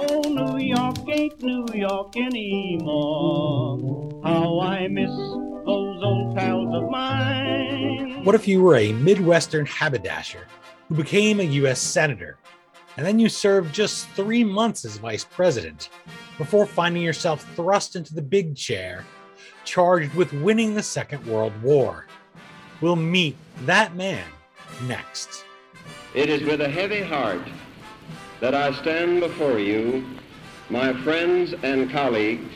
Oh, New York ain't New York anymore. How I miss those old pals of mine. What if you were a Midwestern haberdasher who became a U.S. Senator, and then you served just three months as Vice President before finding yourself thrust into the big chair, charged with winning the Second World War? We'll meet that man next. It is with a heavy heart that I stand before you, my friends and colleagues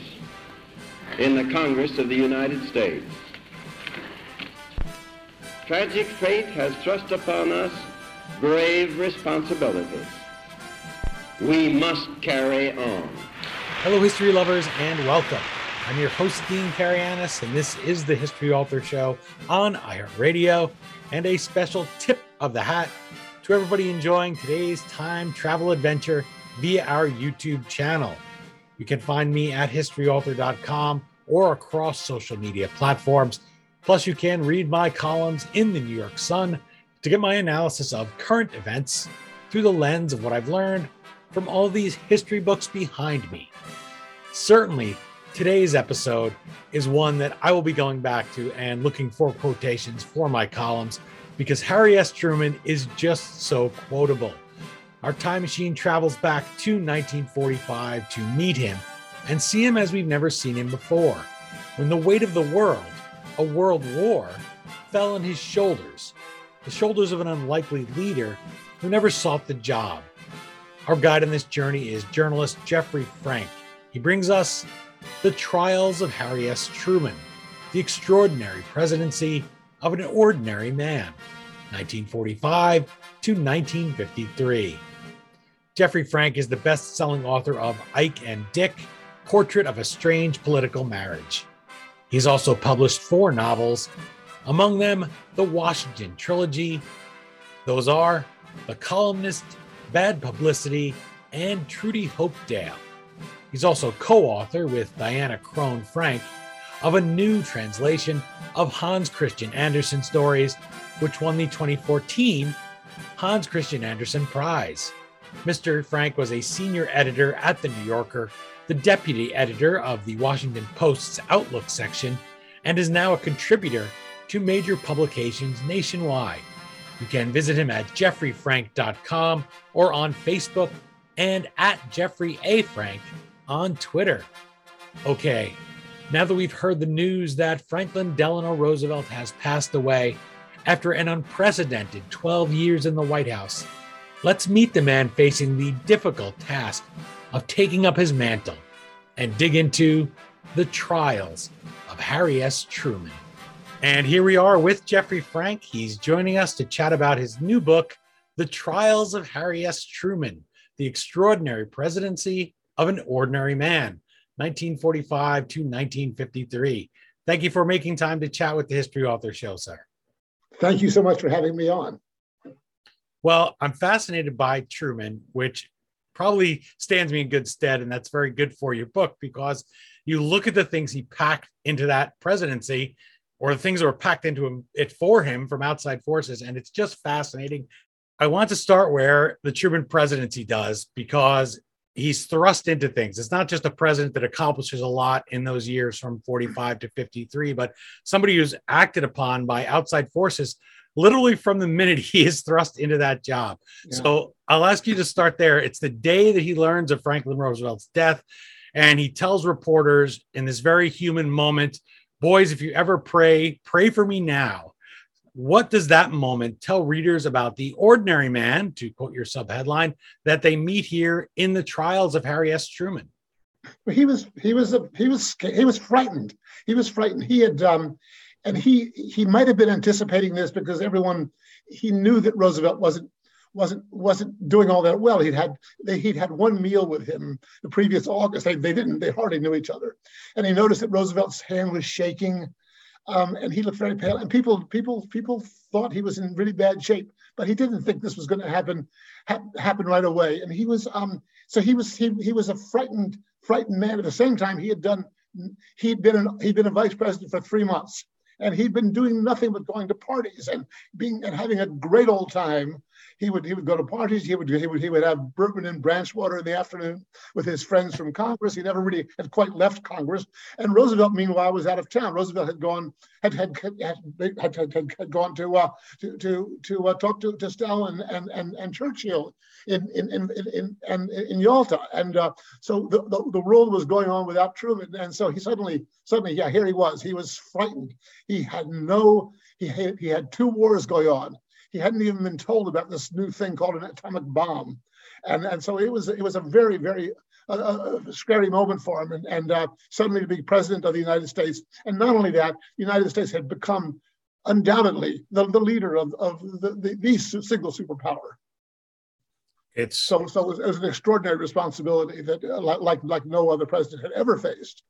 in the Congress of the United States. Tragic fate has thrust upon us grave responsibilities. We must carry on. Hello, history lovers, and welcome. I'm your host, Dean Karayanis, and this is the History Author Show on iHeartRadio, and a special tip of the hat to everybody enjoying today's time travel adventure via our YouTube channel. You can find me at historyauthor.com or across social media platforms. Plus, you can read my columns in the New York Sun to get my analysis of current events through the lens of what I've learned from all these history books behind me. Certainly, today's episode is one that I will be going back to and looking for quotations for my columns because Harry S. Truman is just so quotable. Our time machine travels back to 1945 to meet him and see him as we've never seen him before, when the weight of the world, a world war, fell on his shoulders, the shoulders of an unlikely leader who never sought the job. Our guide on this journey is journalist Jeffrey Frank. He brings us the trials of Harry S. Truman, the extraordinary presidency of an ordinary man, 1945 to 1953. Jeffrey Frank is the best selling author of Ike and Dick Portrait of a Strange Political Marriage. He's also published four novels, among them the Washington Trilogy. Those are The Columnist, Bad Publicity, and Trudy Hopedale. He's also co author with Diana Crone Frank of a new translation of Hans Christian Andersen stories, which won the 2014 Hans Christian Andersen Prize. Mr. Frank was a senior editor at The New Yorker, the deputy editor of the Washington Post's Outlook section, and is now a contributor to major publications nationwide. You can visit him at jeffreyfrank.com or on Facebook and at Jeffrey A. Frank on Twitter. Okay, now that we've heard the news that Franklin Delano Roosevelt has passed away after an unprecedented 12 years in the White House, let's meet the man facing the difficult task of taking up his mantle and dig into the trials of Harry S. Truman. And here we are with Jeffrey Frank. He's joining us to chat about his new book, The Trials of Harry S. Truman The Extraordinary Presidency of an Ordinary Man. 1945 to 1953. Thank you for making time to chat with the History Author Show, sir. Thank you so much for having me on. Well, I'm fascinated by Truman, which probably stands me in good stead. And that's very good for your book because you look at the things he packed into that presidency or the things that were packed into him, it for him from outside forces. And it's just fascinating. I want to start where the Truman presidency does because he's thrust into things. It's not just a president that accomplishes a lot in those years from 45 to 53, but somebody who's acted upon by outside forces literally from the minute he is thrust into that job. Yeah. So I'll ask you to start there. It's the day that he learns of Franklin Roosevelt's death, and he tells reporters in this very human moment, Boys, if you ever pray, pray for me now. What does that moment tell readers about the ordinary man, to quote your subheadline, that they meet here in the trials of Harry S. Truman? He was he was a, he was he was frightened. He was frightened. He had um, and he he might have been anticipating this because everyone he knew that Roosevelt wasn't wasn't wasn't doing all that well. He'd had they, he'd had one meal with him the previous August. They, they didn't they hardly knew each other, and he noticed that Roosevelt's hand was shaking um, and he looked very pale. And people, people, people thought he was in really bad shape, but he didn't think this was going to happen ha- happen right away. And he was, um, so he was, he, he was a frightened, frightened man. At the same time, he had done, he'd been, an, he'd been a vice president for three months, and he'd been doing nothing but going to parties and being and having a great old time. He would he would go to parties. He would he would he would have bourbon and branch water in the afternoon with his friends from Congress. He never really had quite left Congress. And Roosevelt, meanwhile, was out of town. Roosevelt had gone had had had, had, had, had gone to uh, to to to uh, talk to, to Stalin and, and and Churchill in in in in, in, in Yalta. And uh, so the, the the world was going on without Truman. And so he suddenly suddenly yeah here he was. He was frightened. He had no he had, he had two wars going on he hadn't even been told about this new thing called an atomic bomb, and and so it was it was a very very uh, uh, scary moment for him, and and uh, suddenly to be president of the United States, and not only that, the United States had become undoubtedly the, the leader of of the, the, the single superpower. It's so so it was, it was an extraordinary responsibility that uh, like like no other president had ever faced.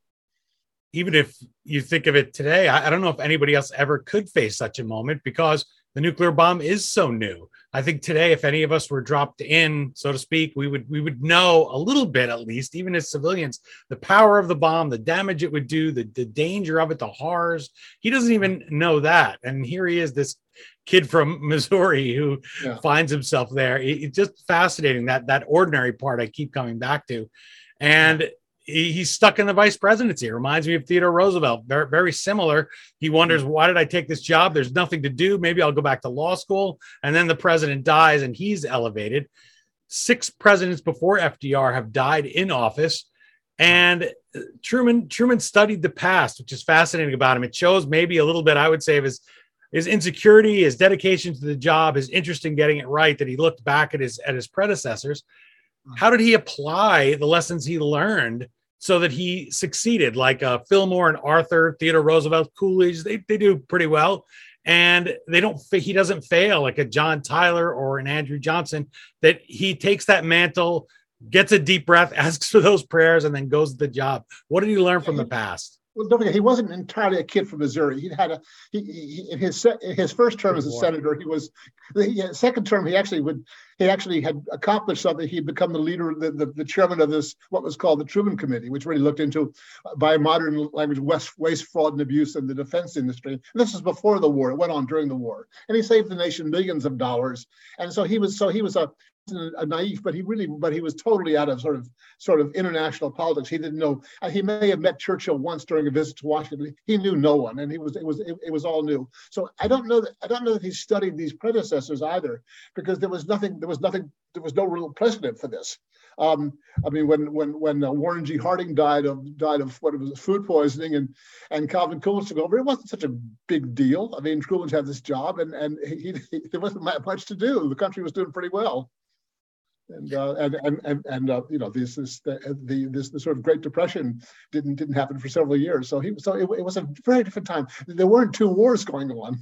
Even if you think of it today, I, I, don't know if anybody else ever could face such a moment because the nuclear bomb is so new. I think today, if any of us were dropped in, so to speak, we would we would know a little bit at least, even as civilians, the power of the bomb, the damage it would do, the, the danger of it, the horrors. He doesn't even know that. And here he is, this kid from Missouri who yeah. finds himself there. It's just fascinating that that ordinary part I keep coming back to. And he's stuck in the vice presidency. It reminds me of Theodore Roosevelt. Very, very similar. He wonders, mm-hmm. why did I take this job? There's nothing to do. Maybe I'll go back to law school. And then the president dies and he's elevated. Six presidents before FDR have died in office. And Truman Truman studied the past, which is fascinating about him. It shows maybe a little bit, I would say, of his his insecurity, his dedication to the job, his interest in getting it right. That he looked back at his at his predecessors how did he apply the lessons he learned so that he succeeded? Like uh, Fillmore and Arthur, Theodore Roosevelt, Coolidge, they, they do pretty well. And they don't, he doesn't fail like a John Tyler or an Andrew Johnson, that he takes that mantle, gets a deep breath, asks for those prayers, and then goes to the job. What did he learn from the past? Well, don't forget, he wasn't entirely a kid from Missouri. He had a he, he in his in his first term as a senator, he was the second term. He actually would he actually had accomplished something. He'd become the leader, the, the, the chairman of this what was called the Truman Committee, which really looked into, uh, by modern language, waste, waste, fraud, and abuse in the defense industry. And this was before the war. It went on during the war, and he saved the nation millions of dollars. And so he was so he was a a naive, but he really, but he was totally out of sort of sort of international politics. He didn't know. Uh, he may have met Churchill once during a visit to Washington. He knew no one, and he was it was it, it, was all new. So I don't know that I don't know that he studied these predecessors either, because there was nothing. There was nothing. There was no real precedent for this. Um, I mean, when when when uh, Warren G. Harding died of died of what it was food poisoning, and and Calvin Coolidge took over, it wasn't such a big deal. I mean, Coolidge had this job, and and he, he, there wasn't much to do. The country was doing pretty well and uh, and and and, uh, you know this this the, the this the sort of Great Depression didn't didn't happen for several years. So he so it, it was a very different time. There weren't two wars going on.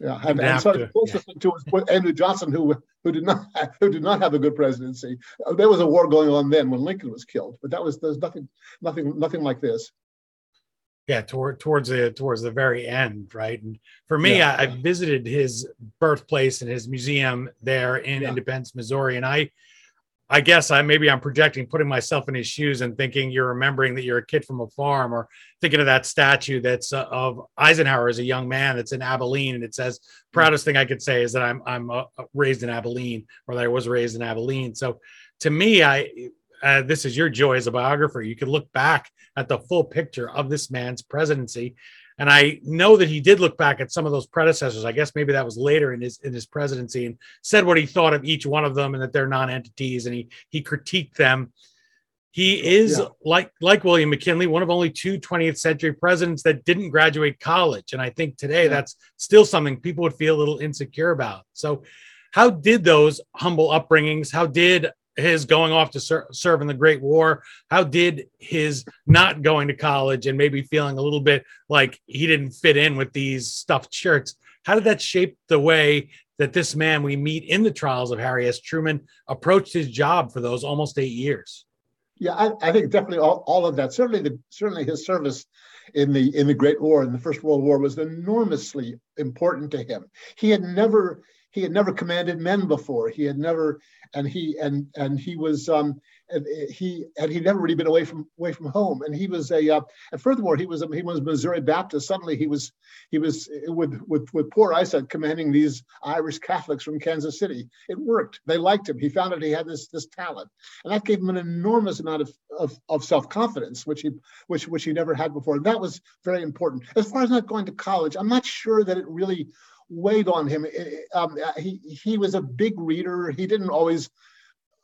Yeah, and, and so to, yeah. to Andrew Johnson, who who did not who did not have a good presidency. There was a war going on then when Lincoln was killed, but that was there's nothing nothing nothing like this yeah toward, towards the towards the very end right and for me yeah. I, I, visited his birthplace and his museum there in yeah. independence missouri and i i guess i maybe i'm projecting putting myself in his shoes and thinking you're remembering that you're a kid from a farm or thinking of that statue that's uh, of eisenhower as a young man that's in abilene and it says proudest thing i could say is that i'm i'm uh, raised in abilene or that i was raised in abilene so to me i uh, this is your joy as a biographer. You can look back at the full picture of this man's presidency. And I know that he did look back at some of those predecessors. I guess maybe that was later in his in his presidency and said what he thought of each one of them and that they're non-entities and he he critiqued them. He is yeah. like like William McKinley, one of only two 20th century presidents that didn't graduate college. And I think today yeah. that's still something people would feel a little insecure about. So how did those humble upbringings, how did his going off to ser- serve in the Great War? How did his not going to college and maybe feeling a little bit like he didn't fit in with these stuffed shirts? How did that shape the way that this man we meet in the trials of Harry S. Truman approached his job for those almost eight years? Yeah, I, I think definitely all, all of that. Certainly, the, certainly his service in the in the Great War in the First World War was enormously important to him. He had never he had never commanded men before. He had never, and he and and he was um, and he and he'd never really been away from away from home. And he was a uh, and furthermore, he was a, he was Missouri Baptist. Suddenly, he was he was with with with poor eyesight commanding these Irish Catholics from Kansas City. It worked. They liked him. He found that he had this this talent, and that gave him an enormous amount of of, of self confidence, which he which which he never had before. And that was very important. As far as not going to college, I'm not sure that it really weighed on him. Um, he he was a big reader. He didn't always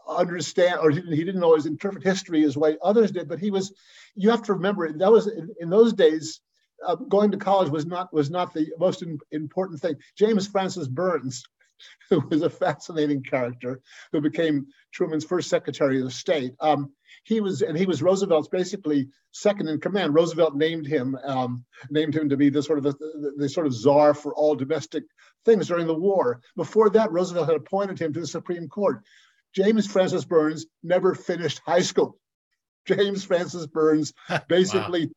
understand or he didn't, he didn't always interpret history as way others did. But he was. You have to remember that was in, in those days. Uh, going to college was not was not the most in, important thing. James Francis Byrnes, who was a fascinating character, who became Truman's first Secretary of State. Um, he was and he was Roosevelt's basically second in command. Roosevelt named him um, named him to be the sort of the, the, the, sort of czar for all domestic things during the war. Before that, Roosevelt had appointed him to the Supreme Court. James Francis Byrnes never finished high school. James Francis Byrnes basically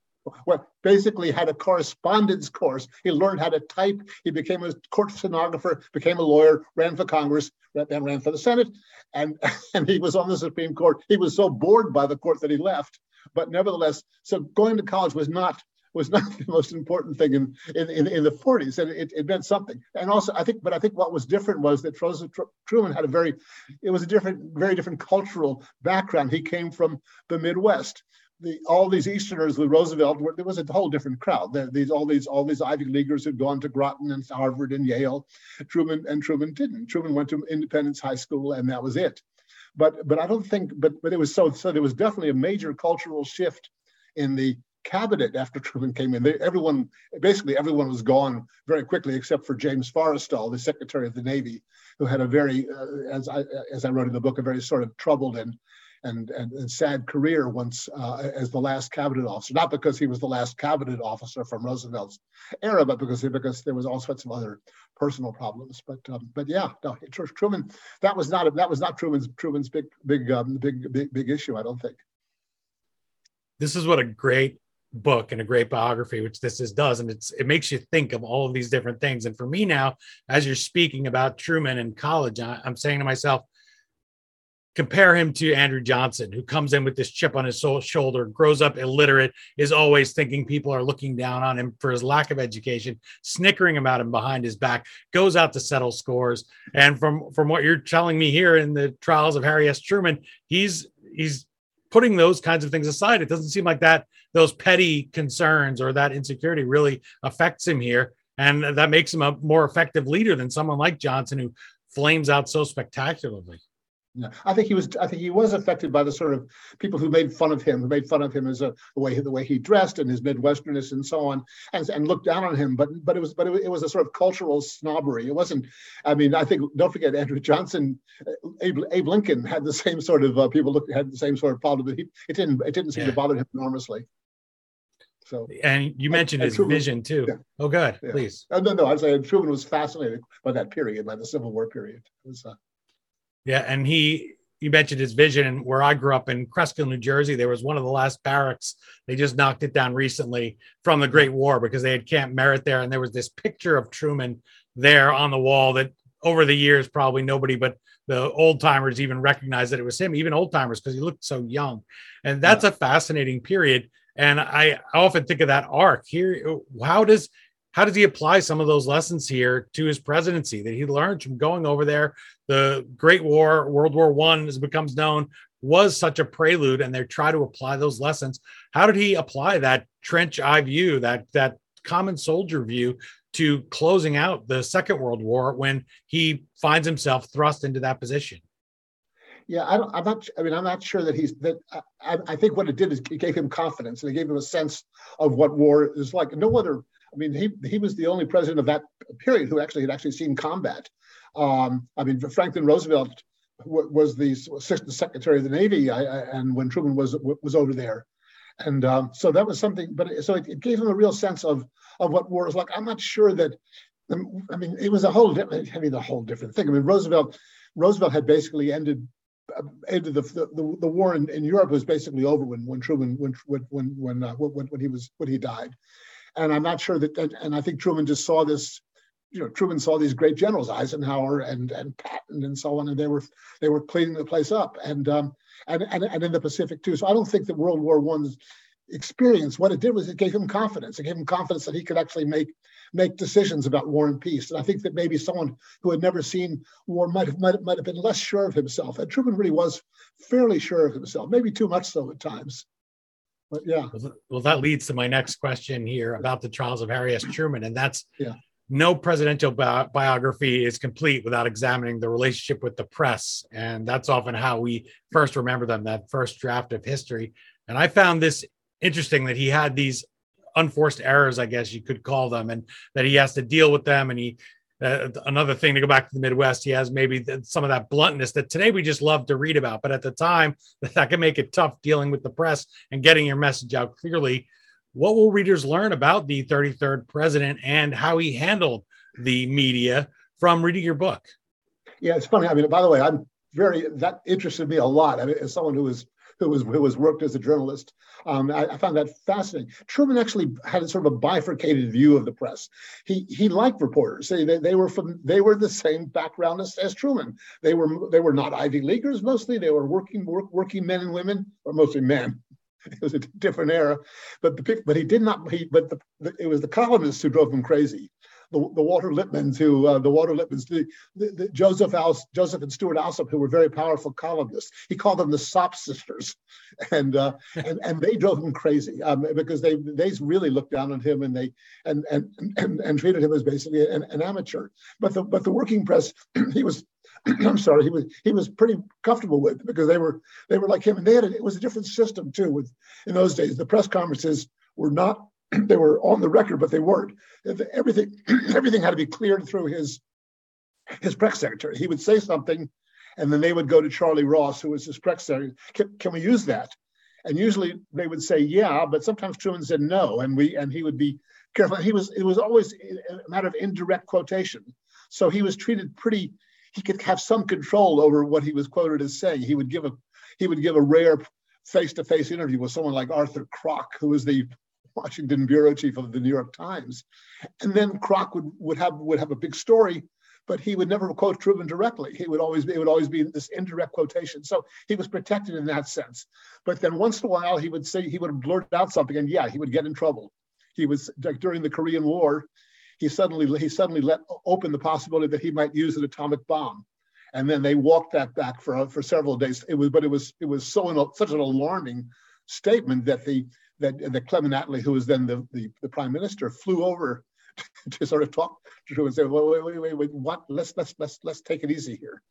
well, basically had a correspondence course. He learned how to type. He became a court stenographer, became a lawyer, ran for Congress, then ran for the Senate, and, and he was on the Supreme Court. He was so bored by the court that he left. But nevertheless, so going to college was not was not the most important thing in in, in, in the 40s, and it, it meant something. And also, I think, but I think what was different was that Truman had a very, it was a different, very different cultural background. He came from the Midwest, the, all these Easterners with Roosevelt, were, there was a whole different crowd. These all these all these Ivy Leaguers who'd gone to Groton and Harvard and Yale. Truman and Truman didn't. Truman went to Independence High School and that was it. But but I don't think. But but it was so so there was definitely a major cultural shift in the cabinet after Truman came in. They, everyone basically everyone was gone very quickly except for James Forrestal, the Secretary of the Navy, who had a very uh, as I as I wrote in the book a very sort of troubled and and, and, and sad career once uh, as the last cabinet officer, not because he was the last cabinet officer from Roosevelt's era, but because because there was all sorts of other personal problems. But um, but yeah, no, Truman, that was not a, that was not Truman's Truman's big big um, big big big issue. I don't think. This is what a great book and a great biography which this is does and it's it makes you think of all of these different things and for me now as you're speaking about truman in college I, i'm saying to myself compare him to Andrew Johnson, who comes in with this chip on his shoulder, grows up illiterate, is always thinking people are looking down on him for his lack of education, snickering about him behind his back, goes out to settle scores. And from from what you're telling me here in the trials of Harry S. Truman, he's he's putting those kinds of things aside. It doesn't seem like that those petty concerns or that insecurity really affects him here. And that makes him a more effective leader than someone like Johnson, who flames out so spectacularly. Yeah, I think he was. I think he was affected by the sort of people who made fun of him, who made fun of him as a the way the way he dressed and his Midwesternness and so on, and, and looked down on him. But but it was but it, it was a sort of cultural snobbery. It wasn't. I mean, I think don't forget Andrew Johnson, uh, Abe, Abe Lincoln had the same sort of uh, people look had the same sort of problem. But he, it didn't it didn't seem yeah. to bother him enormously. So and you mentioned and, his Truman, vision too. Yeah. Oh, good, yeah. please. Uh, no, no, I'm saying Truman was fascinated by that period, by the Civil War period. It was. Uh, yeah, and he you mentioned his vision where I grew up in Cresskill, New Jersey. There was one of the last barracks. They just knocked it down recently from the Great War because they had Camp Merritt there. And there was this picture of Truman there on the wall that over the years, probably nobody but the old timers even recognized that it was him, even old timers, because he looked so young. And that's yeah. a fascinating period. And I often think of that arc here. How does how does he apply some of those lessons here to his presidency that he learned from going over there? The Great War, World War One, as it becomes known, was such a prelude, and they try to apply those lessons. How did he apply that trench eye view, that that common soldier view, to closing out the Second World War when he finds himself thrust into that position? Yeah, I am not. I mean, I'm not sure that he's that. I, I, think what it did is it gave him confidence and it gave him a sense of what war is like. No other I mean, he he was the only president of that period who actually had actually seen combat. Um, I mean, Franklin Roosevelt w- was the assistant secretary of the Navy, I, I, and when Truman was was over there, and um, so that was something. But it, so it, it, gave him a real sense of of what war is like. I'm not sure that. I mean, it was a whole. I mean, a whole different thing. I mean, Roosevelt Roosevelt had basically ended uh, ended the, the, the war in, in Europe was basically over when when Truman when when when uh, when, when he was when he died and I'm not sure that, and I think Truman just saw this you know, Truman saw these great generals, Eisenhower and and Patton and so on, and they were they were cleaning the place up, and um, and and, and in the Pacific too. So I don't think that World War One's experience, what it did was it gave him confidence. It gave him confidence that he could actually make make decisions about war and peace. And I think that maybe someone who had never seen war might have might, might have been less sure of himself. And Truman really was fairly sure of himself, maybe too much so at times. But yeah. Well, that leads to my next question here about the trials of Harry S. Truman, and that's yeah no presidential bi- biography is complete without examining the relationship with the press. And that's often how we first remember them, that first draft of history. And I found this interesting that he had these unforced errors, I guess you could call them, and that he has to deal with them. And he, uh, another thing to go back to the Midwest, he has maybe some of that bluntness that today we just love to read about. But at the time, that can make it tough dealing with the press and getting your message out clearly what will readers learn about the 33rd president and how he handled the media from reading your book? Yeah, it's funny. I mean, by the way, I'm very that interested me a lot. I mean, as someone who was who was who was worked as a journalist, um, I, I, found that fascinating. Truman actually had a sort of a bifurcated view of the press. He he liked reporters. They, they, they were from they were the same background as, as Truman. They were they were not Ivy Leaguers mostly. They were working work, working men and women, or mostly men it was a different era, but the but he did not. He but the, the, it was the columnists who drove him crazy. The, the Walter Lippmanns, who uh, the Walter Lippmanns, the, the, the Joseph Als, Joseph and Stewart Alsop, who were very powerful columnists. He called them the Sop sisters, and uh, and and they drove him crazy um, because they they really looked down on him and they and and and, and treated him as basically an, an amateur. But the but the working press, he was I'm sorry, he was he was pretty comfortable with because they were they were like him, and they had a, it was a different system too. With in those days, the press conferences were not they were on the record, but they weren't. Everything everything had to be cleared through his his press secretary. He would say something, and then they would go to Charlie Ross, who was his press secretary. Can, can we use that? And usually they would say yeah, but sometimes Truman said no, and we and he would be careful. He was it was always a matter of indirect quotation, so he was treated pretty he could have some control over what he was quoted as saying. He would give a he would give a rare face-to-face interview with someone like Arthur Krock, who was the Washington bureau chief of the New York Times, and then Krock would would have would have a big story, but he would never quote Truman directly. He would always be, it would always be this indirect quotation. So he was protected in that sense. But then once in a while he would say he would blurt out something, and yeah, he would get in trouble. He was like during the Korean War he suddenly he suddenly let open the possibility that he might use an atomic bomb, and then they walked that back for for several days. It was but it was it was so such an alarming statement that the that that Clement Attlee, who was then the, the, the prime minister, flew over to, sort of talk to him and say, well, wait, wait, wait, wait, what? Let's let's let's let's take it easy here.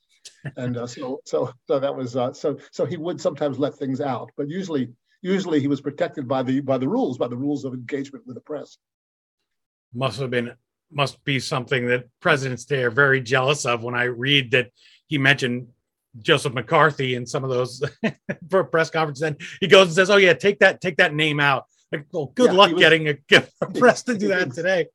And uh, so so so that was uh, so so he would sometimes let things out, but usually usually he was protected by the by the rules by the rules of engagement with the press must have been must be something that presidents today are very jealous of when I read that he mentioned Joseph McCarthy in some of those for press conferences. And he goes and says, Oh yeah, take that, take that name out. Like, well, good yeah, luck was, getting a, a press to do that today.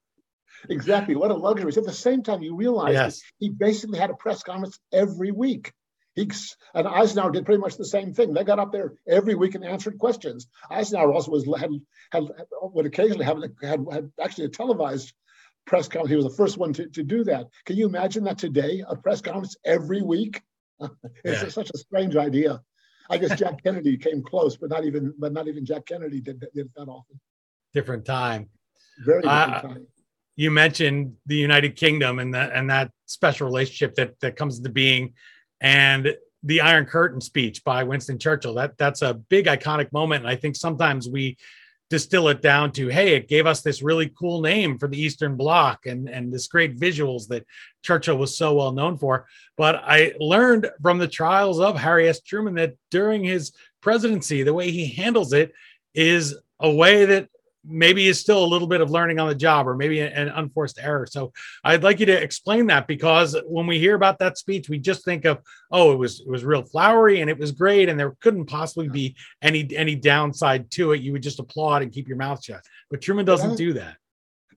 Exactly. What a luxury. At the same time, you realize yes. he basically had a press conference every week. He and Eisenhower did pretty much the same thing. They got up there every week and answered questions. Eisenhower also was had, had would occasionally have had, had actually a televised press conference. He was the first one to, to do that. Can you imagine that today? A press conference every week? it's yeah. such a strange idea. I guess Jack Kennedy came close, but not even but not even Jack Kennedy did, did that often. Different time. Very different uh, time. You mentioned the United Kingdom and that and that special relationship that that comes into being and the Iron Curtain speech by Winston Churchill. That that's a big iconic moment, and I think sometimes we distill it down to hey it gave us this really cool name for the eastern bloc and and this great visuals that churchill was so well known for. But i learned from the trials of harry s. Truman that during his presidency the way he handles it is a way that maybe is still a little bit of learning on the job or maybe an unforced error. So I'd like you to explain that because when we hear about that speech, we just think of, oh, it was it was real flowery and it was great and there couldn't possibly be any any downside to it. You would just applaud and keep your mouth shut. But Truman doesn't do that.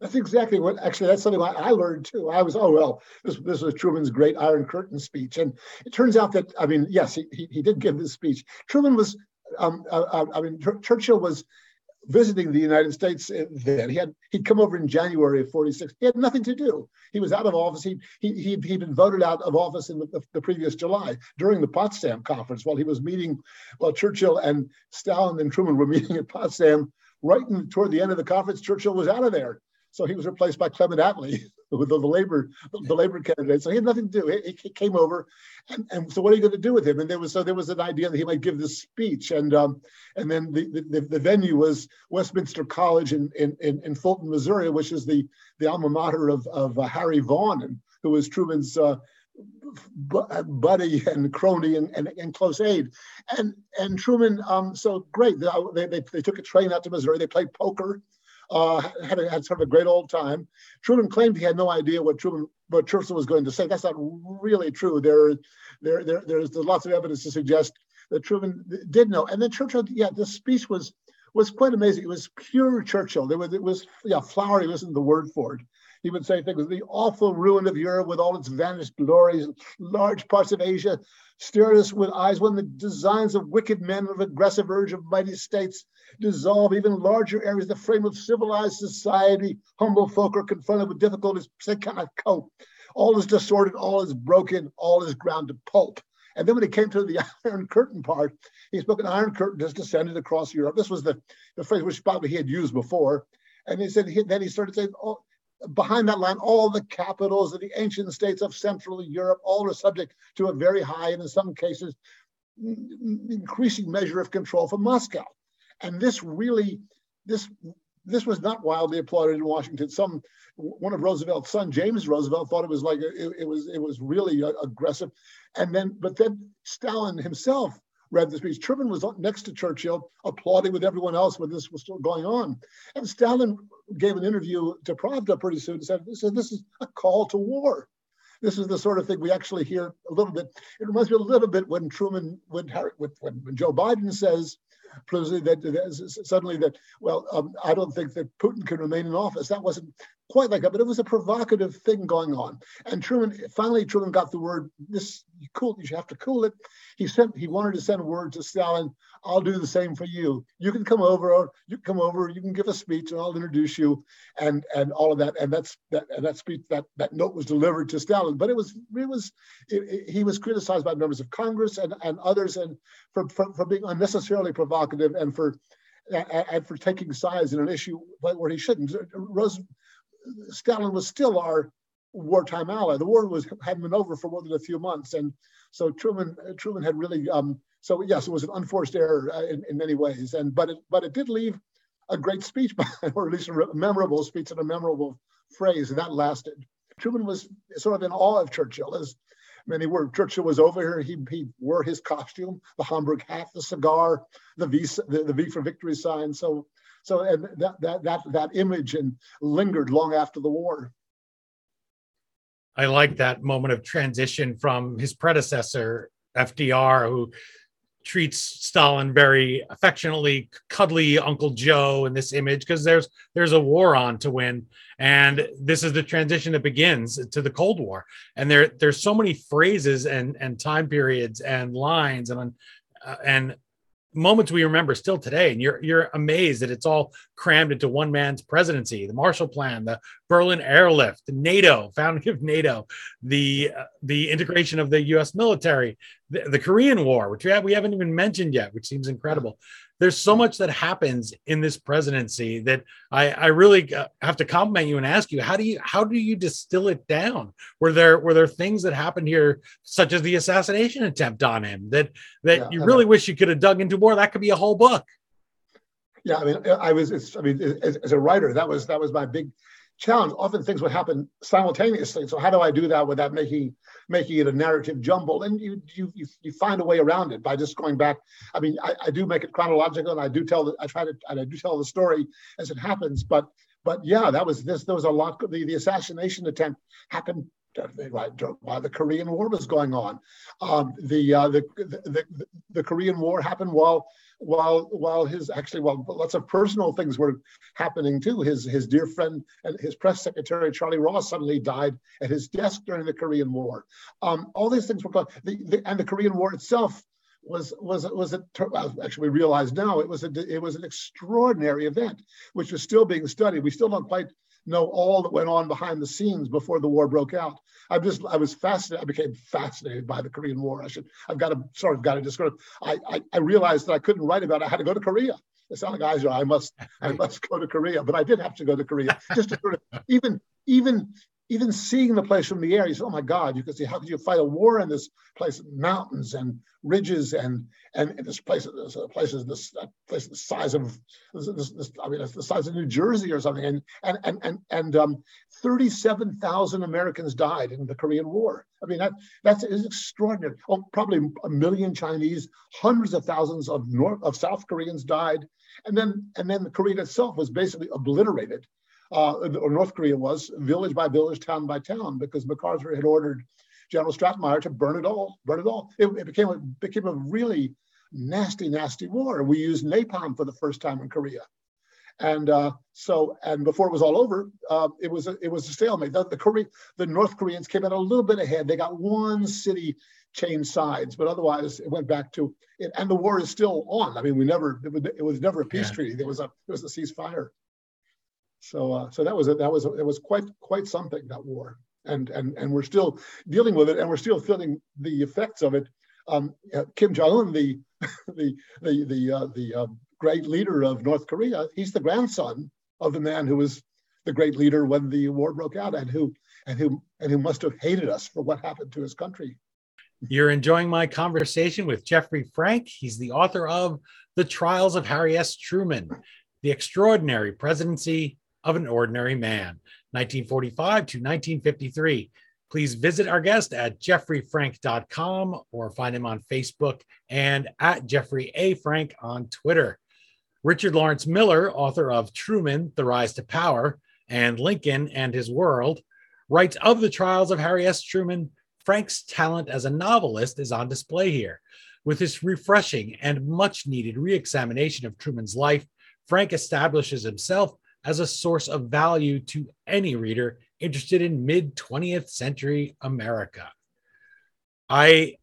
That's exactly what actually that's something I learned too. I was, oh well, this this was Truman's great Iron Curtain speech. And it turns out that I mean, yes, he he, he did give this speech. Truman was um, uh, uh I mean, Churchill was visiting the United States uh, then. He had he'd come over in January of 46. He had nothing to do. He was out of office. He, he, he'd, he'd been voted out of office in the, the, the, previous July during the Potsdam conference while he was meeting, while Churchill and Stalin and Truman were meeting at Potsdam. Right in, toward the end of the conference, Churchill was out of there. So he was replaced by Clement Attlee, the, the labor the labor candidate. So he had nothing to do. He, he came over, and, and, so what are you going to do with him? And there was so there was an idea that he might give this speech, and um, and then the, the, the venue was Westminster College in, in in Fulton, Missouri, which is the the alma mater of of uh, Harry Vaughan, who was Truman's. Uh, buddy and crony and, and, and, close aide. And and Truman, um, so great. They, they, they took a train out to Missouri. They played poker uh, had, a, had sort of a great old time. Truman claimed he had no idea what Truman what Churchill was going to say. That's not really true. There, there, there there's, there's lots of evidence to suggest that Truman did know. And then Churchill, yeah, the speech was was quite amazing. It was pure Churchill. There was it was yeah, flowery wasn't the word for it. He would say things, the awful ruin of Europe with all its vanished glories, large parts of Asia, stare us with eyes when the designs of wicked men of aggressive urge of mighty states dissolve even larger areas, the frame of civilized society. Humble folk are confronted with difficulties they cannot cope. All is disordered, all is broken, all is ground to pulp. And then when he came to the Iron Curtain part, he spoke an Iron Curtain just descended across Europe. This was the, the phrase which probably he had used before. And he said, he, then he started saying, oh, behind that line, all the capitals of the ancient states of Central Europe, all are subject to a very high and in some cases increasing measure of control from Moscow. And this really, this this was not wildly applauded in Washington. Some one of Roosevelt's son, James Roosevelt, thought it was like it, it was it was really uh, aggressive, and then but then Stalin himself read the speech. Truman was next to Churchill, applauding with everyone else when this was still going on. And Stalin gave an interview to Pravda pretty soon and said, This is a call to war. This is the sort of thing we actually hear a little bit. It reminds me a little bit when Truman, when, when, when Joe Biden says, that suddenly that well um, i don't think that putin can remain in office that wasn't quite like that but it was a provocative thing going on and truman finally truman got the word this you cool you have to cool it he sent he wanted to send word to stalin I'll do the same for you. You can come over, you come over, you can give a speech, and I'll introduce you, and and all of that. And that's that and that speech that that note was delivered to Stalin. But it was it was it, it, he was criticized by members of Congress and and others, and for for, for being unnecessarily provocative and for and for taking sides in an issue where he shouldn't. Rose, Stalin was still our wartime ally. The war was hadn't been over for more than a few months, and so Truman Truman had really um, so yes, it was an unforced error uh, in, in many ways, and but it but it did leave a great speech, or at least a memorable speech and a memorable phrase, and that lasted. Truman was sort of in awe of Churchill, as many were. Churchill was over here. He, he wore his costume, the Homburg hat, the cigar, the V the, the V for victory sign. So so and that that that that image and lingered long after the war. I like that moment of transition from his predecessor FDR, who treats Stalin very affectionately, cuddly Uncle Joe in this image because there's there's a war on to win, and this is the transition that begins to the Cold War. And there there's so many phrases and and time periods and lines and uh, and moments we remember still today and you're you're amazed that it's all crammed into one man's presidency the marshall plan the berlin airlift nato founding of nato the uh, the integration of the us military the, the korean war which we, have, we haven't even mentioned yet which seems incredible there's so much that happens in this presidency that I, I really uh, have to compliment you and ask you how do you how do you distill it down? Were there were there things that happened here, such as the assassination attempt on him, that that yeah, you really wish you could have dug into more? That could be a whole book. Yeah, I mean, I was. I mean, as, as a writer, that was that was my big challenge. Often things would happen simultaneously. So how do I do that without making making it a narrative jumble? And you you you, find a way around it by just going back. I mean, I, I do make it chronological, and I do tell the I try to and I do tell the story as it happens. But but yeah, that was this. There was a lot. The, the assassination attempt happened right while the Korean War was going on. Um, the, uh, the, the the Korean War happened while while while his actually while lots of personal things were happening too. His his dear friend and his press secretary Charlie Ross suddenly died at his desk during the Korean War. Um, all these things were going, the, the, and the Korean War itself was was was a, well, actually we realize now it was a it was an extraordinary event, which was still being studied. We still don't quite know all that went on behind the scenes before the war broke out. I just I was fascinated. I became fascinated by the Korean War. I should I've got to sort of got to describe. I, I I realized that I couldn't write about it. I had to go to Korea. It's not like I I must I must go to Korea, but I did have to go to Korea just to sort of even even even seeing the place from the air, you say, "Oh my God!" You can see how could you fight a war in this place? Mountains and ridges and and this place, this place is this place the size of this, this, I mean, it's the size of New Jersey or something. And and and and and um, thirty-seven thousand Americans died in the Korean War. I mean, that that's is extraordinary. Oh, probably a million Chinese, hundreds of thousands of North of South Koreans died, and then and then Korea itself was basically obliterated uh, or North Korea was, village by village, town by town, because MacArthur had ordered General Stratemeyer to burn it all, burn it all. It, it became a became a really nasty, nasty war. We used napalm for the first time in Korea, and uh, so and before it was all over, uh, it was a, it was a stalemate. The, the Korea, the North Koreans came out a little bit ahead. They got one city changed sides, but otherwise it went back to it. And the war is still on. I mean, we never it was, it was never a peace yeah. treaty. There was a there was a ceasefire. So uh, so that was a, that was a, it was quite quite something that war, and and and we're still dealing with it, and we're still feeling the effects of it. Um, uh, Kim Jong Un, the the the the uh, the uh, great leader of North Korea, he's the grandson of the man who was the great leader when the war broke out, and who and who and who must have hated us for what happened to his country. You're enjoying my conversation with Jeffrey Frank. He's the author of The Trials of Harry S. Truman, The Extraordinary Presidency of an Ordinary Man, 1945 to 1953. Please visit our guest at jeffreyfrank.com or find him on Facebook and at Jeffrey A. Frank on Twitter. Richard Lawrence Miller, author of Truman, The Rise to Power, and Lincoln and His World, writes of the trials of Harry S. Truman. Frank's talent as a novelist is on display here. With his refreshing and much needed re examination of Truman's life, Frank establishes himself as a source of value to any reader interested in mid 20th century America. I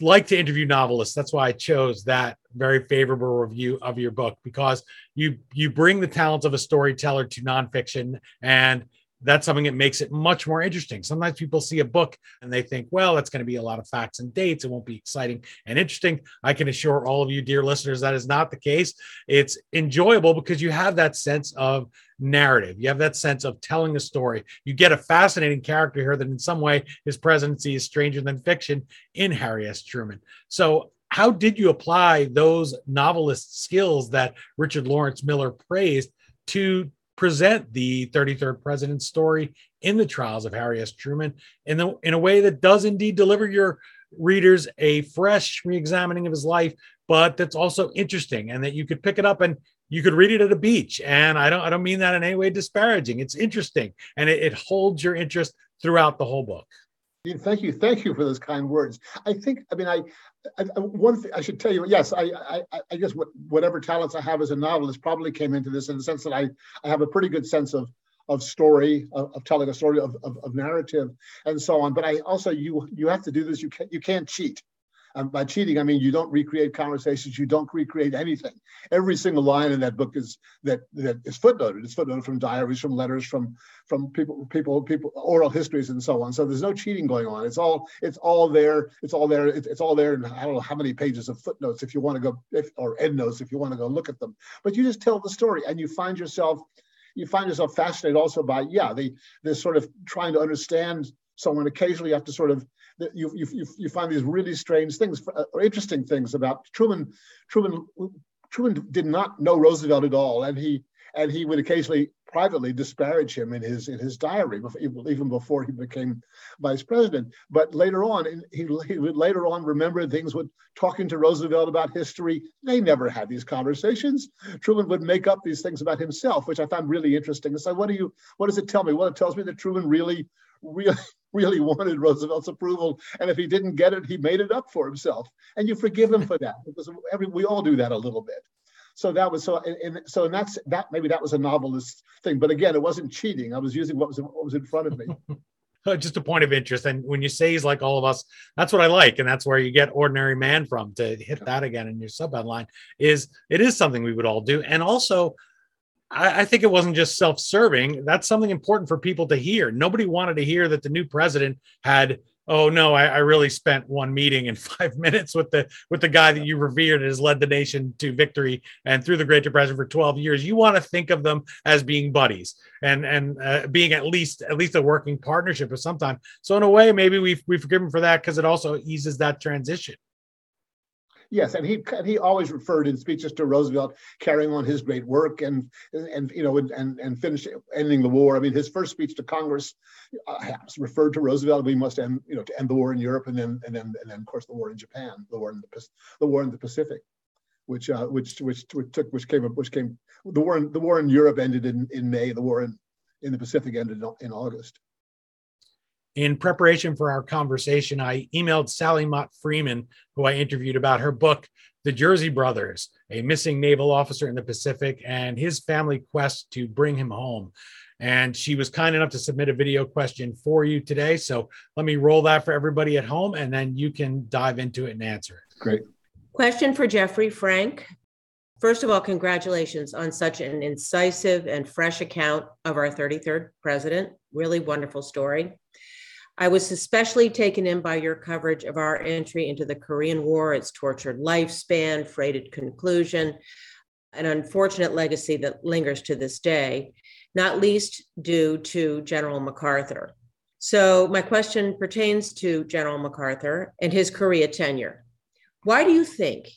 like to interview novelists. That's why I chose that very favorable review of your book because you you bring the talents of a storyteller to nonfiction and that's something that makes it much more interesting. Sometimes people see a book and they think, well, that's going to be a lot of facts and dates. It won't be exciting and interesting. I can assure all of you, dear listeners, that is not the case. It's enjoyable because you have that sense of narrative. You have that sense of telling a story. You get a fascinating character here that, in some way, his presidency is stranger than fiction in Harry S. Truman. So, how did you apply those novelist skills that Richard Lawrence Miller praised to present the 33rd president's story in the trials of Harry S. Truman in, the, in a way that does indeed deliver your readers a fresh re-examining of his life, but that's also interesting and that you could pick it up and you could read it at a beach. And I don't I don't mean that in any way disparaging. It's interesting and it, it holds your interest throughout the whole book. Thank you, thank you for those kind words. I think, I mean, I, I one thing I should tell you, yes, I, I, I guess what, whatever talents I have as a novelist probably came into this in the sense that I, I have a pretty good sense of, of story, of, of telling a story, of, of, of narrative, and so on. But I also, you, you have to do this. You can't, you can't cheat. Um, by cheating, I mean you don't recreate conversations, you don't recreate anything. Every single line in that book is that that is footnoted. It's footnoted from diaries, from letters, from from people, people, people, oral histories, and so on. So there's no cheating going on. It's all it's all there. It's all there. It's, it's all there. And I don't know how many pages of footnotes if you want to go, if, or endnotes if you want to go look at them. But you just tell the story, and you find yourself you find yourself fascinated also by yeah the this sort of trying to understand someone occasionally you have to sort of you, you, you find these really strange things uh, or interesting things about Truman. Truman Truman did not know Roosevelt at all, and he and he would occasionally privately disparage him in his in his diary, even before he became vice president. But later on, he, he would later on remember things with talking to Roosevelt about history. They never had these conversations. Truman would make up these things about himself, which I found really interesting. So, what do you? What does it tell me? Well, it tells me that Truman really, really really wanted Roosevelt's approval, and if he didn't get it, he made it up for himself. And you forgive him for that because every, we all do that a little bit. So that was so, and, and so and that's that. Maybe that was a novelist thing, but again, it wasn't cheating. I was using what was what was in front of me. just a point of interest. And when you say he's like all of us, that's what I like, and that's where you get ordinary man from to hit that again in your sub headline. Is it is something we would all do, and also. I, I think it wasn't just self-serving. That's something important for people to hear. Nobody wanted to hear that the new president had oh no I, I, really spent one meeting in five minutes with the with the guy that you revered and has led the nation to victory and through the great depression for 12 years you want to think of them as being buddies and and uh, being at least at least a working partnership of some time so in a way maybe we we forgive him for that because it also eases that transition Yes, and he he always referred in speeches to Roosevelt carrying on his great work and and you know and and finish ending the war. I mean, his first speech to Congress uh, referred to Roosevelt. We must end you know to end the war in Europe and then and then and then of course the war in Japan, the war in the the war in the Pacific, which uh, which which which took which came which came the war in the war in Europe ended in in May. The war in in the Pacific ended in August in preparation for our conversation, I emailed Sally Mott Freeman, who I interviewed about her book, The Jersey Brothers, a missing naval officer in the Pacific, and his family quest to bring him home. And she was kind enough to submit a video question for you today. So let me roll that for everybody at home, and then you can dive into it and answer it. Great. Question for Jeffrey Frank. First of all, congratulations on such an incisive and fresh account of our 33rd president. Really wonderful story. I was especially taken in by your coverage of our entry into the Korean War, its tortured lifespan, freighted conclusion, an unfortunate legacy that lingers to this day, not least due to General MacArthur. So, my question pertains to General MacArthur and his Korea tenure. Why do you think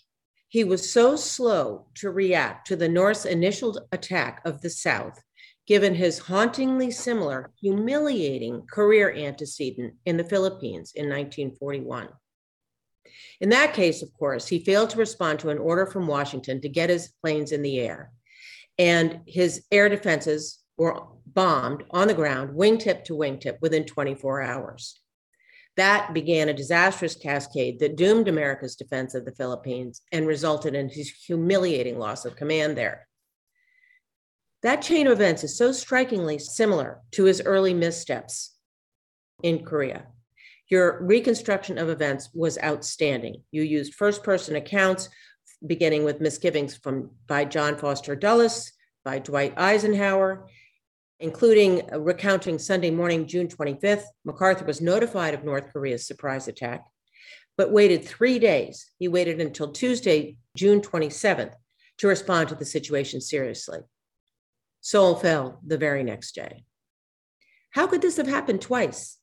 he was so slow to react to the North's initial attack of the South given his hauntingly similar, humiliating career antecedent in the Philippines in 1941. In that case, of course, he failed to respond to an order from Washington to get his planes in the air, and his air defenses were bombed on the ground, wingtip to wingtip, within 24 hours. That began a disastrous cascade that doomed America's defense of the Philippines and resulted in his humiliating loss of command there. That chain of events is so strikingly similar to his early missteps in Korea. Your reconstruction of events was outstanding. You used first person accounts, beginning with misgivings from by John Foster Dulles, by Dwight Eisenhower, including uh, recounting Sunday morning, June 25th, MacArthur was notified of North Korea's surprise attack, but waited three days. He waited until Tuesday, June 27th, to respond to the situation seriously. Seoul fell the very next day. How could this have happened twice?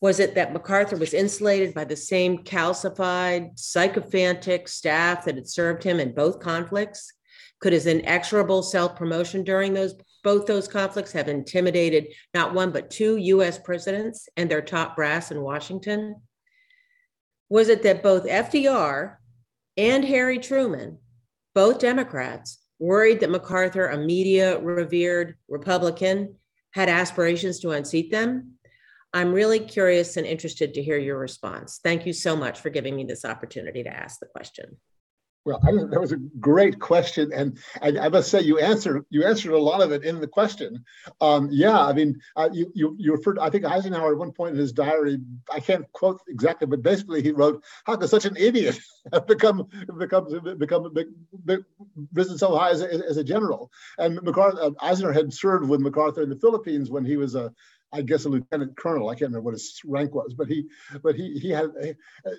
Was it that MacArthur was insulated by the same calcified, sycophantic staff that had served him in both conflicts? Could his inexorable self-promotion during those both those conflicts have intimidated not one but two US presidents and their top brass in Washington? Was it that both FDR and Harry Truman, both Democrats, worried that MacArthur, a media revered Republican, had aspirations to unseat them? I'm really curious and interested to hear your response. Thank you so much for giving me this opportunity to ask the question. Well, that was a great question, and I, I, must say you answered you answered a lot of it in the question. Um, yeah, I mean, uh, you, you you referred. I think Eisenhower at one point in his diary, I can't quote exactly, but basically he wrote, "How could such an idiot have become become become risen so high as a, as a general?" And MacArthur, uh, Eisenhower had served with MacArthur in the Philippines when he was a I guess a lieutenant colonel. I can't remember what his rank was, but he, but he, he had, uh,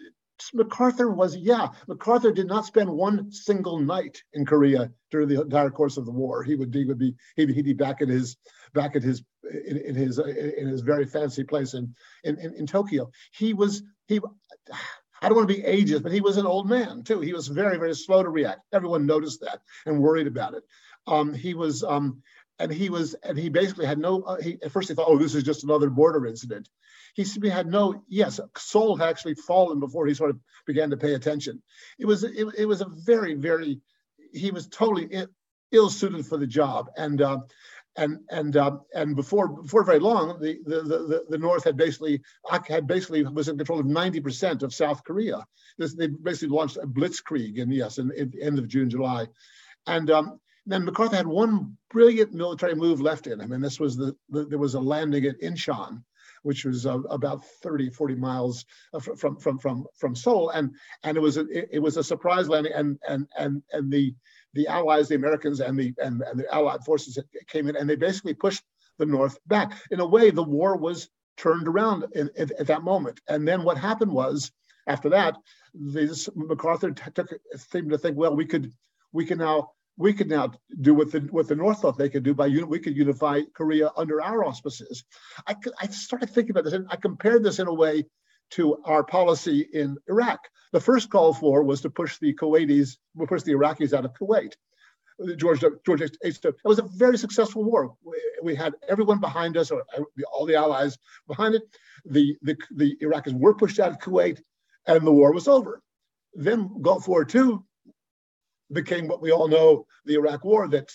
MacArthur was, yeah, MacArthur did not spend one single night in Korea during the entire course of the war. He would, he would be, he'd, he'd be back at his, back at his, in, in his, in his very fancy place in, in, in Tokyo. He was, he, I don't want to be ageist, but he was an old man too. He was very, very slow to react. Everyone noticed that and worried about it. Um, he was, um, and he was, and he basically had no. Uh, he, at first, he thought, "Oh, this is just another border incident." He had no, yes, Seoul had actually fallen before he sort of began to pay attention. It was, it, it was a very, very, he was totally ill suited for the job. And, uh, and and uh, and before before very long, the, the the the North had basically had basically was in control of ninety percent of South Korea. This, they basically launched a blitzkrieg in yes, in, in the end of June, July, and um, then MacArthur had one brilliant military move left in him, and this was the, the there was a landing at Incheon, which was uh, about 30, 40 miles uh, from from from from Seoul, and and it was a, it, was a surprise landing, and and and and the the Allies, the Americans, and the and, and the Allied forces came in, and they basically pushed the North back. In a way, the war was turned around in, in, at that moment, and then what happened was after that, this MacArthur t- took seemed to think, well, we could we can now we could now do what the what the North thought they could do by we could unify Korea under our auspices. I, I started thinking about this, and I compared this in a way to our policy in Iraq. The first call for was to push the Kuwaitis, push the Iraqis out of Kuwait. George George H. It was a very successful war. We, we had everyone behind us, or all the allies behind it. The, the the Iraqis were pushed out of Kuwait, and the war was over. Then Gulf War II became what we all know the Iraq War that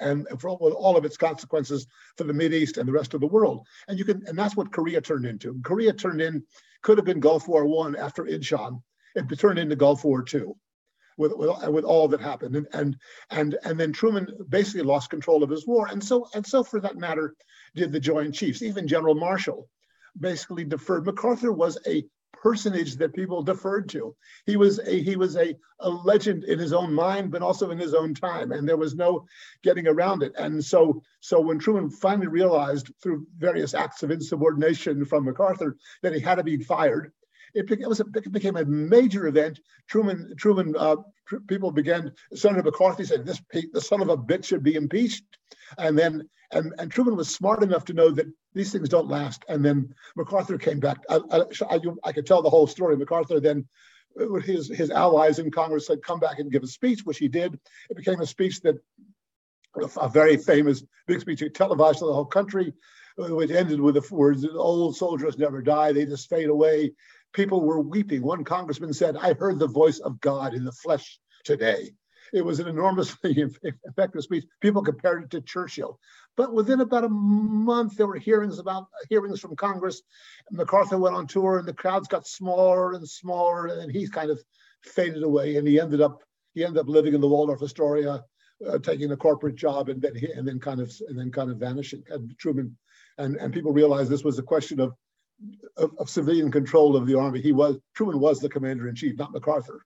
and for all, all of its consequences for the Mid East and the rest of the world. And you can and that's what Korea turned into. Korea turned in could have been Gulf War One after Incheon. It turned into Gulf War Two. With, with, with all that happened and, and and and then Truman basically lost control of his war and so and so for that matter did the Joint Chiefs even General Marshall basically deferred MacArthur was a personage that people deferred to. He was a he was a, a legend in his own mind, but also in his own time, and there was no getting around it. And so so when Truman finally realized through various acts of insubordination from MacArthur that he had to be fired, it, a, it became a major event. Truman, Truman, uh, tr- people began. Senator McCarthy said, "This the son of a bitch should be impeached," and then and, and Truman was smart enough to know that these things don't last. And then MacArthur came back. I, I, I, I could tell the whole story. MacArthur then his his allies in Congress said, "Come back and give a speech," which he did. It became a speech that a very famous big speech televised to the whole country, which ended with the words, "Old soldiers never die; they just fade away." People were weeping. One congressman said, "I heard the voice of God in the flesh today." It was an enormously effective speech. People compared it to Churchill. But within about a month, there were hearings about hearings from Congress. MacArthur went on tour, and the crowds got smaller and smaller, and he kind of faded away. And he ended up he ended up living in the Waldorf Astoria, uh, taking a corporate job, and then and then kind of and then kind of vanishing. And Truman and and people realized this was a question of, of, of civilian control of the army. He was Truman was the commander in chief, not MacArthur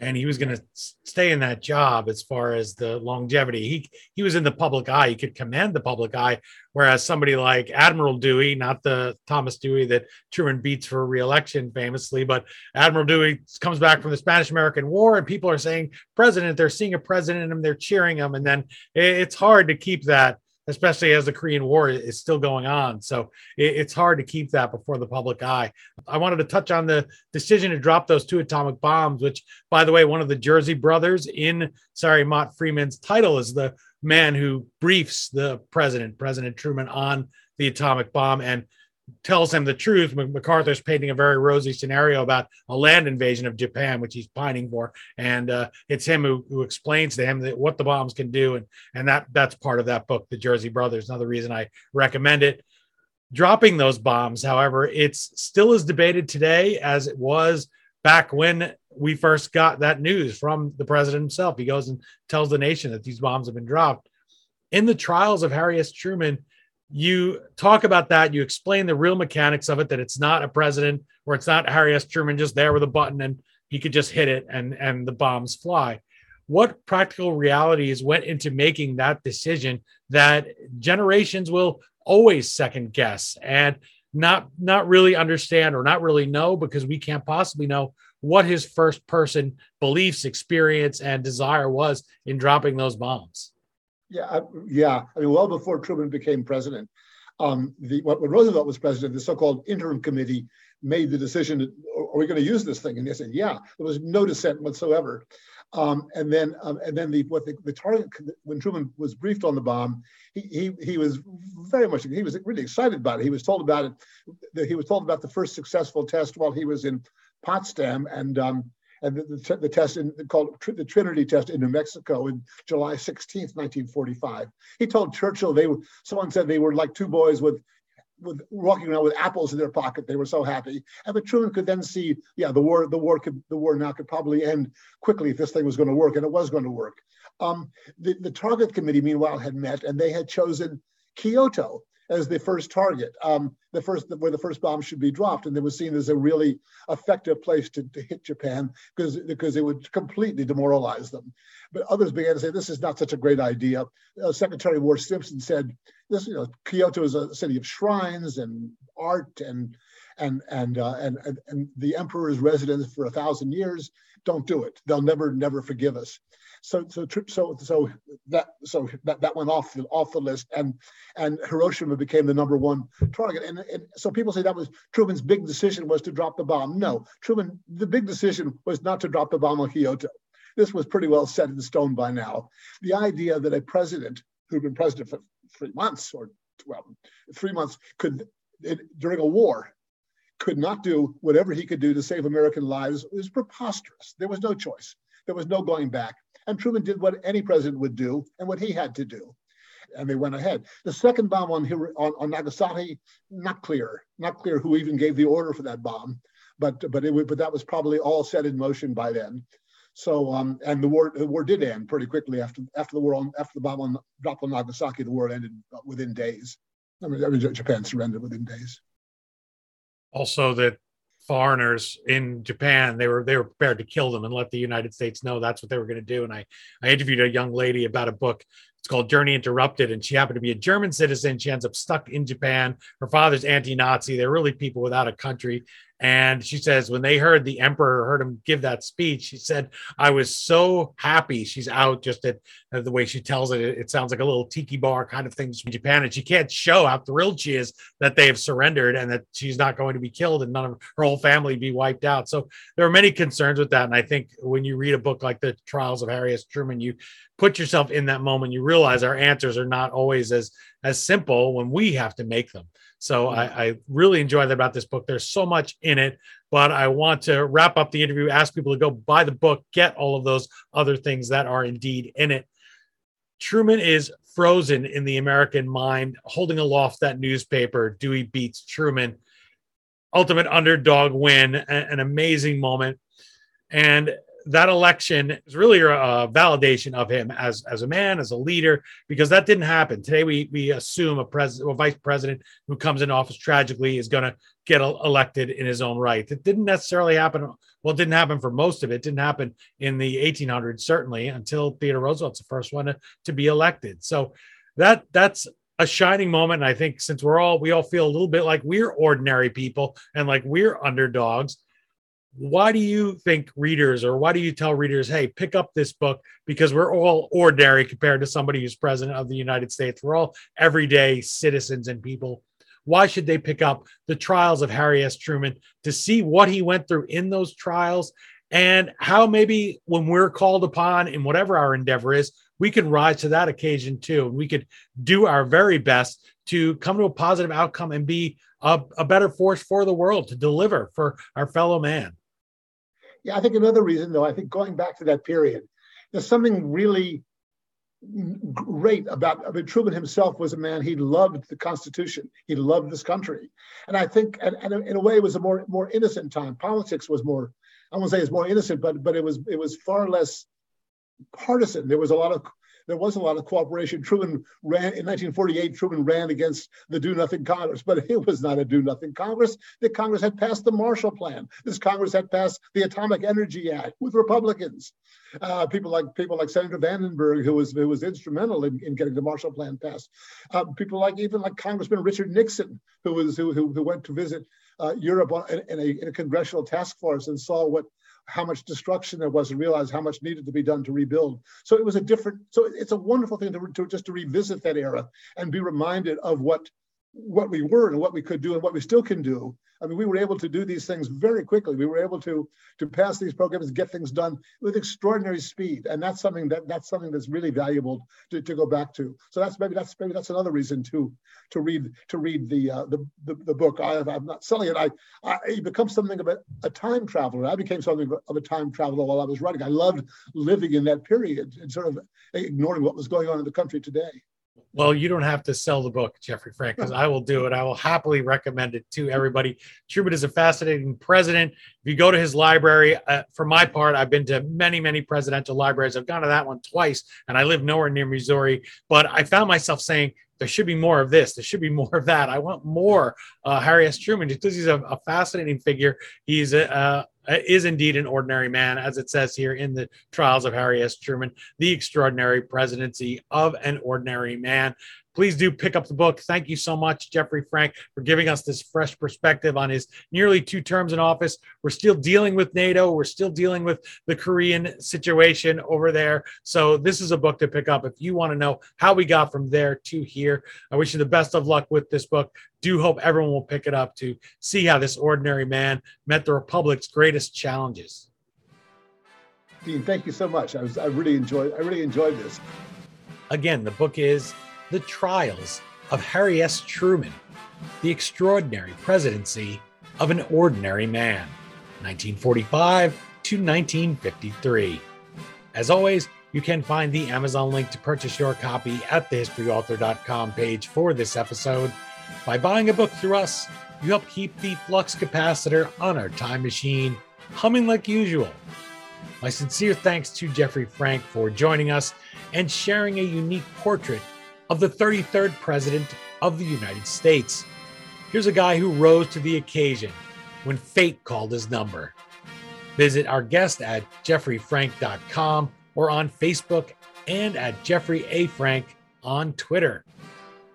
and he was going to stay in that job as far as the longevity. He he was in the public eye. He could command the public eye, whereas somebody like Admiral Dewey, not the Thomas Dewey that Truman beats for reelection famously, but Admiral Dewey comes back from the Spanish American War, and people are saying president. They're seeing a president in him. They're cheering him, and then it's hard to keep that especially as the Korean War is still going on. So it, it's hard to keep that before the public eye. I wanted to touch on the decision to drop those two atomic bombs, which, by the way, one of the Jersey brothers in Sally Mott Freeman's title is the man who briefs the president, President Truman, on the atomic bomb. And tells him the truth. MacArthur's painting a very rosy scenario about a land invasion of Japan, which he's pining for, and uh, it's him who, who explains to him that what the bombs can do, and and that that's part of that book, The Jersey Brothers. Another reason I recommend it. Dropping those bombs, however, it's still as debated today as it was back when we first got that news from the president himself. He goes and tells the nation that these bombs have been dropped. In the trials of Harry S. Truman, you talk about that. You explain the real mechanics of it that it's not a president or it's not Harry S. Truman just there with a button and he could just hit it and, and the bombs fly. What practical realities went into making that decision that generations will always second guess and not not really understand or not really know because we can't possibly know what his first person beliefs, experience, and desire was in dropping those bombs. Yeah, yeah. I mean, well before Truman became president, um, the when Roosevelt was president, the so-called interim committee made the decision: Are we going to use this thing? And they said, "Yeah." There was no dissent whatsoever. Um, and then, um, and then the what the, the target when Truman was briefed on the bomb, he, he he was very much he was really excited about it. He was told about it. He was told about the first successful test while he was in Potsdam, and um, and the, the, the test in, called the Trinity test in New Mexico in July 16th, 1945. He told Churchill they someone said they were like two boys with with walking around with apples in their pocket. They were so happy. And but Truman could then see, yeah, the war, the war could, the war now could probably end quickly if this thing was going to work, and it was going to work. Um, the, the target committee, meanwhile, had met and they had chosen Kyoto as the first target, um, the first where the first bomb should be dropped, and it was seen as a really effective place to, to hit Japan because because it would completely demoralize them. But others began to say this is not such a great idea. Uh, Secretary of War Stimson said, "This, you know, Kyoto is a city of shrines and art and." And and, uh, and and and the emperor's residence for a thousand years. Don't do it. They'll never never forgive us. So so so so that so that, that went off the off the list, and and Hiroshima became the number one target. And, and so people say that was Truman's big decision was to drop the bomb. No, Truman, the big decision was not to drop the bomb on Kyoto. This was pretty well set in stone by now. The idea that a president who'd been president for three months or well, three months could during a war could not do whatever he could do to save American lives was preposterous. There was no choice. There was no going back. And Truman did what any president would do and what he had to do. And they went ahead. The second bomb on, on, on Nagasaki, not clear, not clear who even gave the order for that bomb, but but it but that was probably all set in motion by then. So um, and the war the war did end pretty quickly after after the war on after the bomb on dropped on Nagasaki. The war ended within days. I mean, I mean Japan surrendered within days. Also, that foreigners in Japan, they were they were prepared to kill them and let the United States know that's what they were going to do. And I I interviewed a young lady about a book. It's called Journey Interrupted, and she happened to be a German citizen. She ends up stuck in Japan. Her father's anti-Nazi. They're really people without a country, and she says, when they heard the emperor heard him give that speech, she said, I was so happy. She's out just at, at the way she tells it. It sounds like a little tiki bar kind of thing in Japan. And she can't show how thrilled she is that they have surrendered and that she's not going to be killed and none of her whole family be wiped out. So there are many concerns with that. And I think when you read a book like The Trials of Harry S. Truman, you put yourself in that moment, you realize our answers are not always as as simple when we have to make them. So mm-hmm. I, I, really enjoy that about this book. There's so much in it, but I want to wrap up the interview, ask people to go buy the book, get all of those other things that are indeed in it. Truman is frozen in the American mind, holding aloft that newspaper. Dewey beats Truman. Ultimate underdog win, an amazing moment. And that election is really a validation of him as as a man, as a leader, because that didn't happen. Today, we we assume a president, a vice president who comes in office tragically is going to get elected in his own right. It didn't necessarily happen. Well, it didn't happen for most of it. it didn't happen in the 1800s, certainly, until Theodore Roosevelt's the first one to, to be elected. So that that's a shining moment. And I think since we're all we all feel a little bit like we're ordinary people and like we're underdogs why do you think readers or why do you tell readers hey pick up this book? Because we're all ordinary compared to somebody who's president of the united states. We're all everyday citizens and people. Why should they pick up the trials of harry s. Truman to see what he went through in those trials? And how maybe when we're called upon in whatever our endeavor is we can rise to that occasion too. And we could do our very best to come to a positive outcome and be a, a better force for the world to deliver for our fellow man yeah, I think another reason, though, I think going back to that period, there's something really great about I mean, Truman himself was a man he loved the Constitution he loved this country. And I think and, and in a way it was a more more innocent time. Politics was more I won't say it's more innocent but but it was it was far less partisan. There was a lot of there was a lot of cooperation. Truman ran in 1948. Truman ran against the Do Nothing Congress, but it was not a Do Nothing Congress. The Congress had passed the Marshall Plan. This Congress had passed the Atomic Energy Act with Republicans. Uh, people like people like Senator Vandenberg, who was who was instrumental in, in getting the Marshall Plan passed. Uh, people like even like Congressman Richard Nixon, who was who who, who went to visit uh, Europe in, a, in a congressional task force and saw what how much destruction there was and realize how much needed to be done to rebuild. So it was a different, so it's a wonderful thing to, to just to revisit that era and be reminded of what what we were and what we could do and what we still can do. I mean, we were able to do these things very quickly. We were able to to pass these programs get things done with extraordinary speed, and that's something that that's something that's really valuable to, to go back to. So that's maybe that's maybe that's another reason to to read to read the uh, the, the, the book. I, am not selling it. I, I it becomes something of a, a time traveler. I became something of a time traveler while I was writing. I loved living in that period and sort of ignoring what was going on in the country today. Well, you don't have to sell the book, Jeffrey Frank, because I will do it. I will happily recommend it to everybody. Truman is a fascinating president. If you go to his library, uh, for my part, I've been to many, many presidential libraries. I've gone to that one twice, and I live nowhere near Missouri. But I found myself saying, there should be more of this. There should be more of that. I want more uh, Harry S. Truman just because he's a, a fascinating figure. He's a, uh, Uh, is indeed an ordinary man, as it says here in the trials of Harry S. Truman, the extraordinary presidency of an ordinary man please do pick up the book. Thank you so much, Jeffrey Frank, for giving us this fresh perspective on his nearly two terms in office. We're still dealing with NATO, we're still dealing with the Korean situation over there. So, this is a book to pick up if you want to know how we got from there to here. I wish you the best of luck with this book. Do hope everyone will pick it up to see how this ordinary man met the Republic's greatest challenges. Dean, thank you so much. I was I really enjoyed I really enjoyed this. Again, the book is the Trials of Harry S. Truman, The Extraordinary Presidency of an Ordinary Man, 1945 to 1953. As always, you can find the Amazon link to purchase your copy at the historyauthor.com page for this episode. By buying a book through us, you help keep the flux capacitor on our time machine humming like usual. My sincere thanks to Jeffrey Frank for joining us and sharing a unique portrait of the 33rd President of the United States. Here's a guy who rose to the occasion when fate called his number. Visit our guest at jeffreyfrank.com or on Facebook and at Jeffrey A. Frank on Twitter.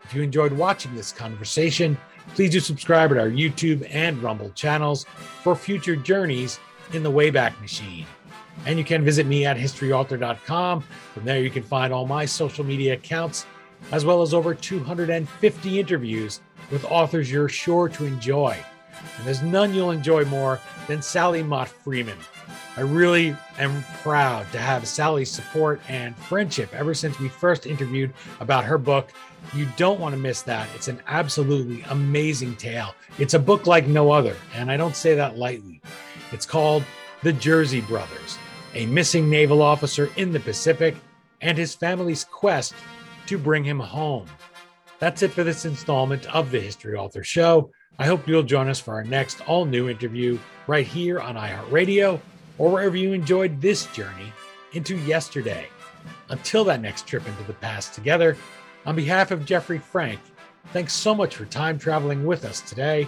If you enjoyed watching this conversation, please do subscribe at our YouTube and Rumble channels for future journeys in the Wayback Machine. And you can visit me at historyauthor.com. From there, you can find all my social media accounts as well as over 250 interviews with authors you're sure to enjoy. And there's none you'll enjoy more than Sally Mott Freeman. I really am proud to have Sally's support and friendship ever since we first interviewed about her book. You don't want to miss that. It's an absolutely amazing tale. It's a book like no other, and I don't say that lightly. It's called The Jersey Brothers, a missing naval officer in the Pacific and his family's quest to bring him home. That's it for this installment of the History Author Show. I hope you'll join us for our next all new interview right here on iHeartRadio or wherever you enjoyed this journey into yesterday. Until that next trip into the past together, on behalf of Jeffrey Frank, thanks so much for time traveling with us today